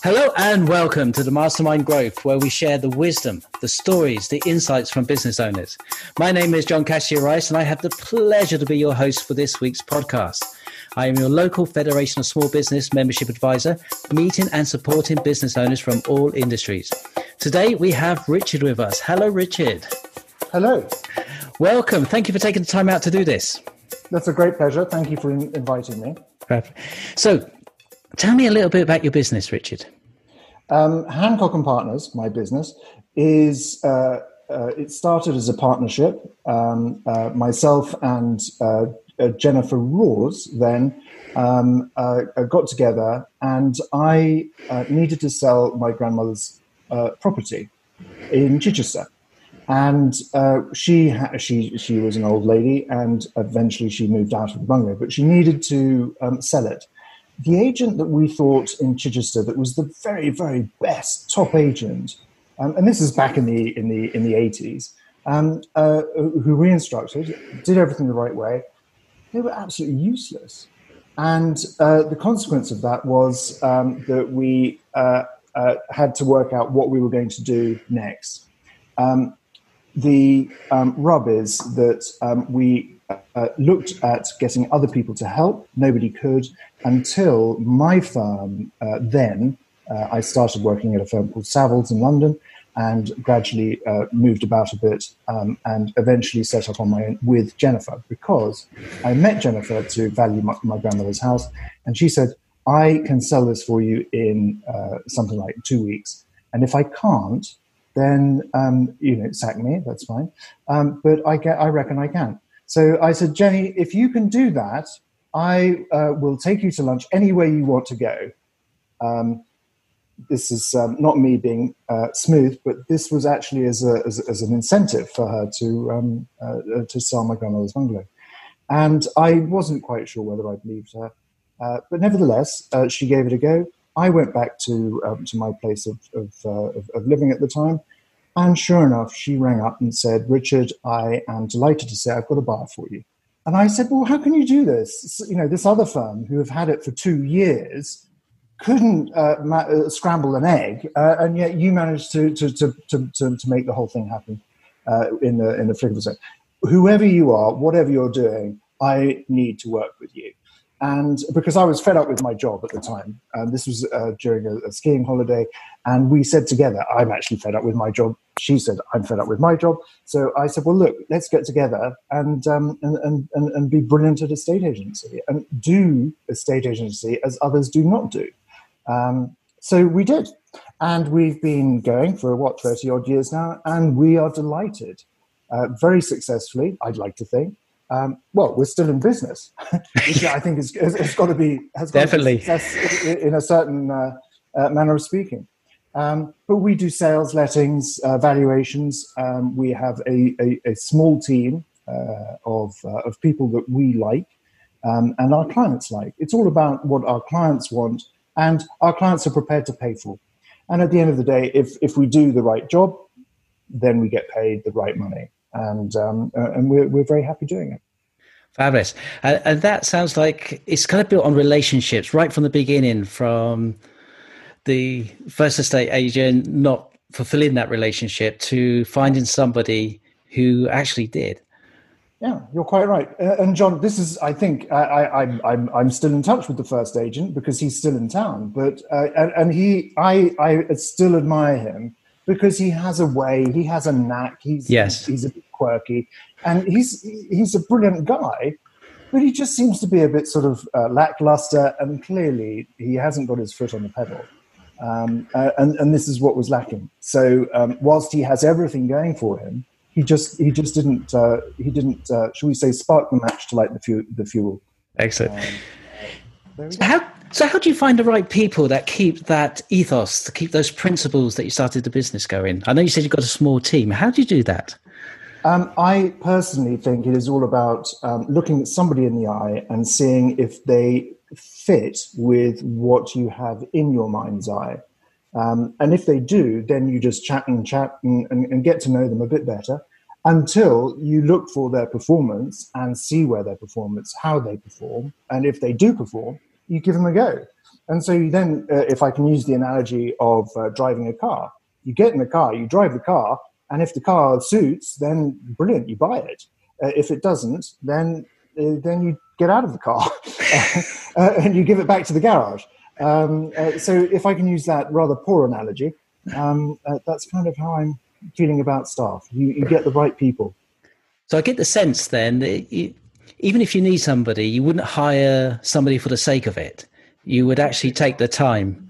Hello and welcome to the Mastermind Growth, where we share the wisdom, the stories, the insights from business owners. My name is John Cassidy Rice, and I have the pleasure to be your host for this week's podcast. I am your local Federation of Small Business membership advisor, meeting and supporting business owners from all industries. Today we have Richard with us. Hello, Richard. Hello. Welcome. Thank you for taking the time out to do this. That's a great pleasure. Thank you for inviting me. Perfect. So, Tell me a little bit about your business, Richard. Um, Hancock and Partners, my business, is uh, uh, it started as a partnership. Um, uh, myself and uh, uh, Jennifer Roars then um, uh, got together, and I needed to sell my grandmother's property in Chichester. And she ha- she she was an old lady, and eventually she moved out of the bungalow. But she needed to um, sell it, the agent that we thought in Chichester that was the very, very best top agent, um, and this is back in the in the in the eighties, um, uh, who we instructed, did everything the right way. They were absolutely useless, and uh, the consequence of that was um, that we uh, uh had to work out what we were going to do next. Um, the um, rub is that um, we uh, looked at getting other people to help. Nobody could until my firm uh, then. Uh, I started working at a firm called Savills in London and gradually uh, moved about a bit um, and eventually set up on my own with Jennifer because I met Jennifer to value my, my grandmother's house and she said, I can sell this for you in uh, something like two weeks. And if I can't, then um, you know, sack me. That's fine. Um, but I get, I reckon I can. So I said, Jenny, if you can do that, I uh, will take you to lunch anywhere you want to go. Um, this is um, not me being uh, smooth, but this was actually as, a, as, as an incentive for her to um, uh, uh to sell my grandmother's bungalow. And I wasn't quite sure whether I believed her, uh, but nevertheless, uh, she gave it a go. I went back to um, to my place of of, of of living at the time, and sure enough, she rang up and said, Richard, I am delighted to say I've got a buyer for you. And I said, Well, how can you do this? You know, this other firm who have had it for two years couldn't uh, ma- uh, scramble an egg, uh, and yet you managed to, to, to, to, to, make the whole thing happen uh, in, the, in the flick of a second. Whoever you are, whatever you're doing, I need to work with you and because I was fed up with my job at the time, and this was uh, during a, a, skiing holiday, and we said together, "I'm actually fed up with my job." She said, "I'm fed up with my job." So I said, "Well, look, let's get together and um, and, and, and and be brilliant at a state agency and do a state agency as others do not do." Um, so we did, and we've been going for what thirty odd years now, and we are delighted, uh, very successfully. I'd like to think. Um, well, we're still in business, which I think is, it's got to be has definitely be in a certain uh, uh, manner of speaking. Um, but we do sales, lettings, uh, valuations. Um, we have a, a, a small team uh, of uh, of people that we like um, and our clients like. It's all about what our clients want and our clients are prepared to pay for. And at the end of the day, if if we do the right job, then we get paid the right money and um, uh, and we're we're very happy doing it. Fabulous, uh, and that sounds like it's kind of built on relationships right from the beginning, from the first estate agent not fulfilling that relationship to finding somebody who actually did. Yeah, you're quite right. Uh, and John, this is, I think, I, I, I'm, I'm still in touch with the first agent because he's still in town. But uh, and, and he, I, I still admire him because he has a way, he has a knack. He's yes, he's a bit quirky, and he's he's a brilliant guy. But he just seems to be a bit sort of uh, lackluster, and clearly he hasn't got his foot on the pedal. Um, uh, and, and this is what was lacking. So um, whilst he has everything going for him, he just he just didn't uh, he didn't uh, shall we say spark the match to light the fuel. The fuel. Excellent. Um, how so how do you find the right people that keep that ethos, to keep those principles that you started the business going? I know you said you've got a small team. How do you do that? Um, I personally think it is all about um, looking at somebody in the eye and seeing if they fit with what you have in your mind's eye. Um, and if they do, then you just chat and chat and, and, and get to know them a bit better until you look for their performance and see where their performance, how they perform. And if they do perform, you give them a go. And so you then, uh, if I can use the analogy of uh, driving a car, you get in the car, you drive the car, and if the car suits, then brilliant, you buy it. Uh, if it doesn't, then uh, then you get out of the car uh, and you give it back to the garage. Um, uh, so if I can use that rather poor analogy, um, that's kind of how I'm feeling about staff. You, you get the right people. So I get the sense then that you, even if you need somebody, you wouldn't hire somebody for the sake of it. You would actually take the time.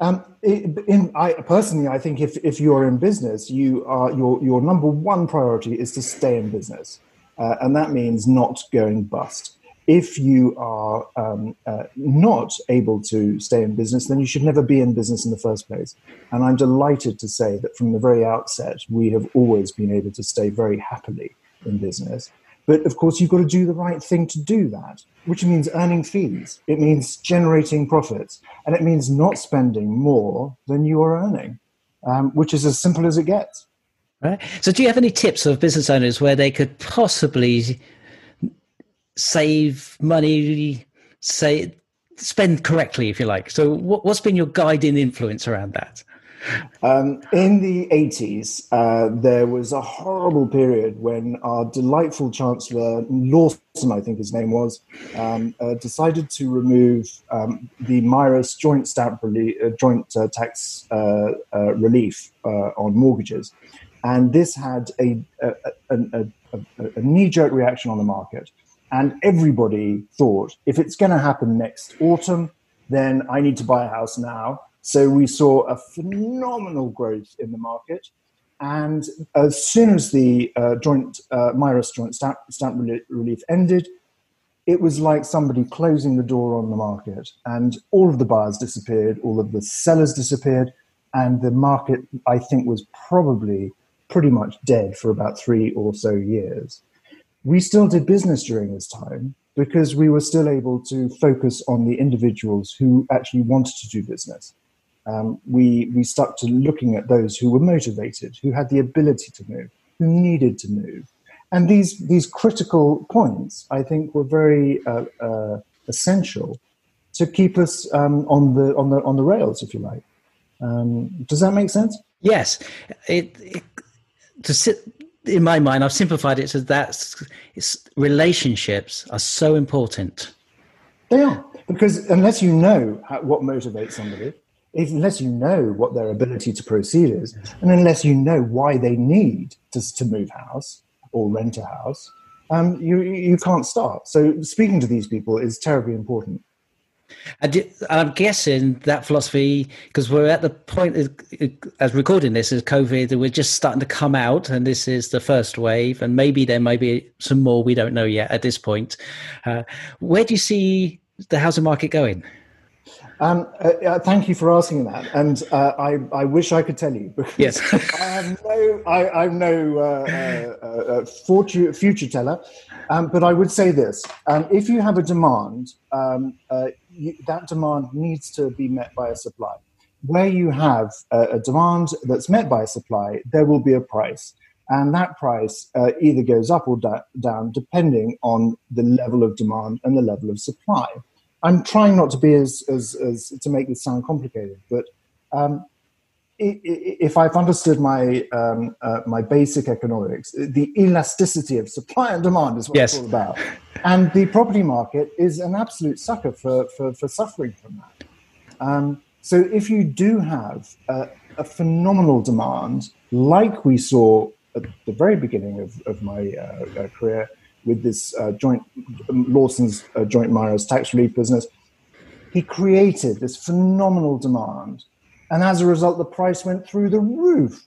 Um, in, I, personally, I think if, if you're in business, you are your your number one priority is to stay in business, uh, and that means not going bust. If you are um, uh, not able to stay in business, then you should never be in business in the first place. And I'm delighted to say that from the very outset, we have always been able to stay very happily in business. But of course, you've got to do the right thing to do that, which means earning fees. It means generating profits. And it means not spending more than you are earning, um, which is as simple as it gets. Right. So, do you have any tips of business owners where they could possibly save money, say, spend correctly, if you like? So, what, what's been your guiding influence around that? Um, in the 80s, uh, there was a horrible period when our delightful Chancellor, Lawson, I think his name was, um, uh, decided to remove um, the MIRAS joint stamp relief, uh, joint uh, tax uh, uh, relief on mortgages. And this had a, a, a, a knee jerk reaction on the market. And everybody thought if it's going to happen next autumn, then I need to buy a house now so we saw a phenomenal growth in the market. And as soon as the uh, joint uh, MIRAS joint stamp, stamp relief ended, it was like somebody closing the door on the market, and all of the buyers disappeared, all of the sellers disappeared, and the market, I think, was probably pretty much dead for about three or so years. We still did business during this time because we were still able to focus on the individuals who actually wanted to do business um, we we stuck to looking at those who were motivated, who had the ability to move, who needed to move, and these these critical points, I think, were very uh, uh, essential to keep us um, on the on the on the rails, if you like. Um, does that make sense? Yes, it, it to sit in my mind, I've simplified it so that relationships are so important. They are because unless you know how, what motivates somebody, unless you know what their ability to proceed is, and unless you know why they need to, to move house or rent a house, um, you, you can't start. So speaking to these people is terribly important. And I'm guessing that philosophy, because we're at the point as recording this is COVID, we're just starting to come out, and this is the first wave, and maybe there may be some more we don't know yet at this point. Uh, where do you see the housing market going? Um, uh, uh, thank you for asking that, and uh, I, I wish I could tell you. Yes, I am no, I, am no uh, uh, uh future, future teller, um, but I would say this: um, if you have a demand, um, you, that demand needs to be met by a supply. Where you have a, a, demand that's met by a supply, there will be a price, and that price either goes up or da- down depending on the level of demand and the level of supply. I'm trying not to be as, as, as to make this sound complicated, but um, if I've understood my um, uh, my basic economics, the elasticity of supply and demand is what yes. it's all about. And the property market is an absolute sucker for, for, for suffering from that. Um, so if you do have a, a, phenomenal demand, like we saw at the very beginning of, of my uh, uh, career, with this uh, joint Lawson's uh, joint MIRAS tax relief business. He created this phenomenal demand, and as a result, the price went through the roof.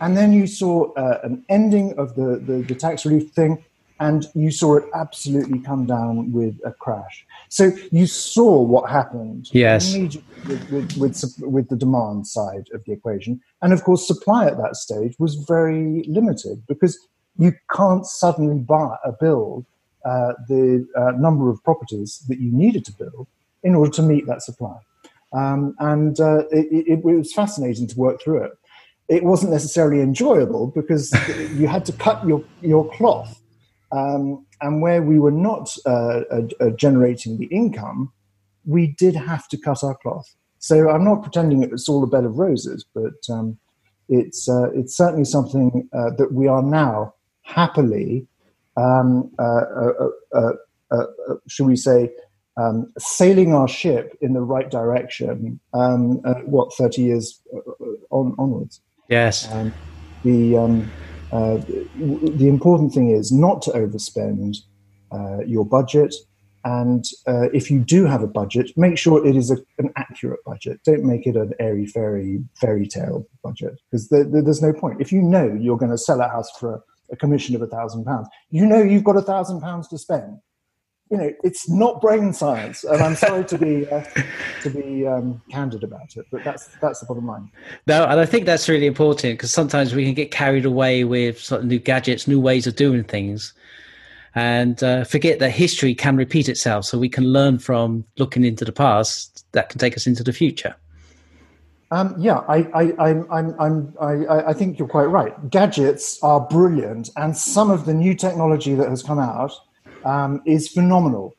And then you saw uh, an ending of the, the, the tax relief thing, and you saw it absolutely come down with a crash. So you saw what happened yes. with, with, with, with, the demand side of the equation. And of course, supply at that stage was very limited because you can't suddenly buy a build uh, the uh, number of properties that you needed to build in order to meet that supply. Um, and uh, it, it, it, was fascinating to work through it. It wasn't necessarily enjoyable because you had to cut your, your cloth. Um, and where we were not uh, uh, generating the income, we did have to cut our cloth. So I'm not pretending it was all a bed of roses, but um, it's uh, it's certainly something uh, that we are now happily, um, uh, uh, uh, should we say, um, sailing our ship in the right direction. Um, what thirty years on, onwards? Yes. Um, the um, the important thing is not to overspend your budget and uh, if you do have a budget, make sure it is a, an accurate budget. Don't make it an airy fairy fairy tale budget because there's no point. If you know you're going to sell a house for a, commission of a thousand pounds, you know you've got a thousand pounds to spend. You know it's not brain science, and I'm sorry to be uh, to be um, candid about it, but that's that's the bottom line. No, and I think that's really important because sometimes we can get carried away with sort of new gadgets, new ways of doing things and uh, forget that history can repeat itself. So we can learn from looking into the past that can take us into the future. Um, yeah, I, I, I'm, I'm, I'm, I, I think you're quite right. Gadgets are brilliant, and some of the new technology that has come out um, is phenomenal.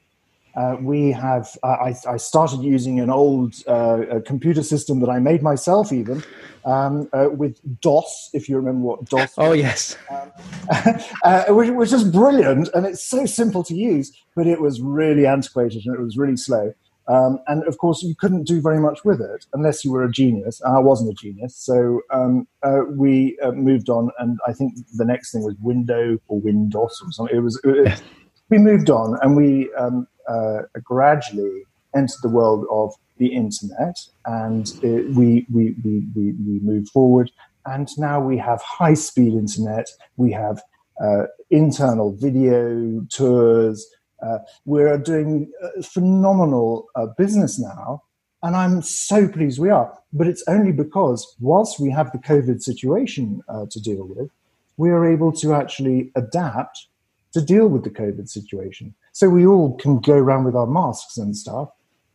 Uh, we have, uh, I, I, started using an old uh, computer system that I made myself, even um, uh, with DOS, if you remember what DOS. Oh yes, um, uh, which, which is brilliant, and it's so simple to use, but it was really antiquated and it was really slow. Um, and of course, you couldn't do very much with it unless you were a genius. And I wasn't a genius, so um, uh, we moved on. And I think the next thing was Window or Windows or something. It was. It, we moved on, and we um, uh, gradually entered the world of the internet and it, we, we, we, we, we moved forward. And now we have high speed internet, we have uh, internal video tours. Uh, we're doing phenomenal uh, business now. And I'm so pleased we are. But it's only because, whilst we have the COVID situation uh, to deal with, we are able to actually adapt to deal with the COVID situation. So we all can go around with our masks and stuff,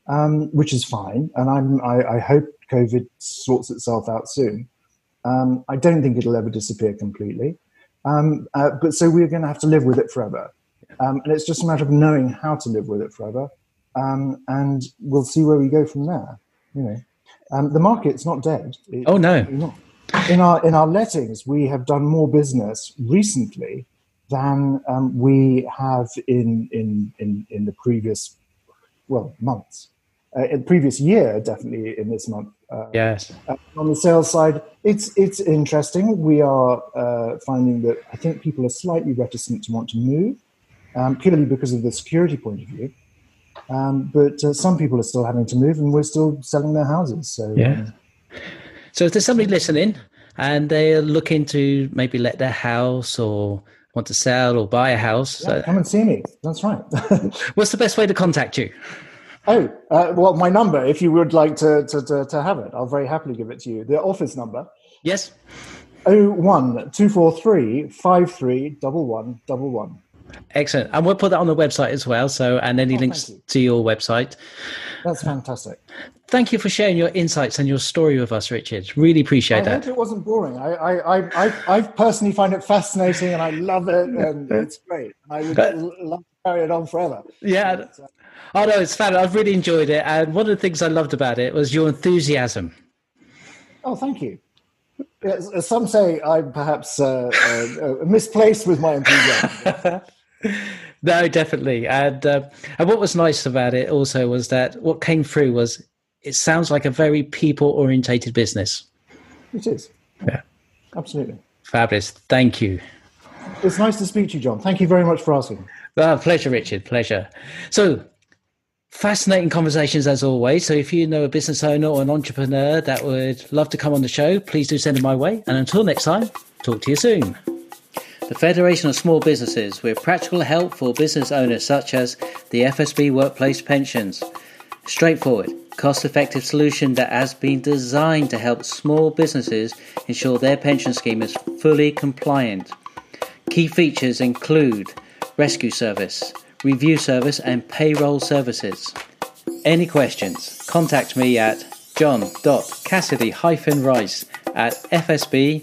um, which is fine. And I'm, I, I, hope COVID sorts itself out soon. Um, I don't think it'll ever disappear completely. Um, uh, but so we're going to have to live with it forever. Um, and it's just a matter of knowing how to live with it forever. Um, and we'll see where we go from there. You know, um, the market's not dead. It, oh no. In our in our lettings, we have done more business recently than um, we have in, in, in, in the previous, well, months. Uh, in previous year, definitely in this month. Uh, yes. Uh, on the sales side, it's it's interesting. We are uh, finding that I think people are slightly reticent to want to move, um, purely because of the security point of view. Um, but uh, some people are still having to move, and we're still selling their houses. So yeah. Um, so if there's somebody listening and they're looking to maybe let their house or want to sell or buy a house, yeah, come and see me. That's right. What's the best way to contact you? Oh, uh, well, my number, if you would like to, to, to, to, have it, I'll very happily give it to you. The office number. Yes. 01243 531111. Excellent. And we'll put that on the website as well. So, and any oh, links to your website. That's fantastic. Thank you for sharing your insights and your story with us, Richard. Really appreciate I that. I hope it wasn't boring. I, I, I, I, personally find it fascinating and I love it and it's great. I would but, love to carry it on forever. Yeah. Uh, oh, no, it's fun. I've really enjoyed it. And one of the things I loved about it was your enthusiasm. Oh, thank you. As some say, I'm perhaps uh, uh, uh misplaced with my enthusiasm. no, definitely. And uh, and what was nice about it also was that what came through was it sounds like a very people orientated business. It is. Yeah. Absolutely. Fabulous. Thank you. It's nice to speak to you, John. Thank you very much for asking. Oh, pleasure, Richard. Pleasure. So, fascinating conversations as always. So, if you know a business owner or an entrepreneur that would love to come on the show, please do send them my way. And until next time, talk to you soon the Federation of Small Businesses with practical help for business owners such as the FSB Workplace Pensions. Straightforward, cost effective solution that has been designed to help small businesses ensure their pension scheme is fully compliant. Key features include rescue service, review service, and payroll services. Any questions? Contact me at john.cassidy-rice at fsb.org.uk.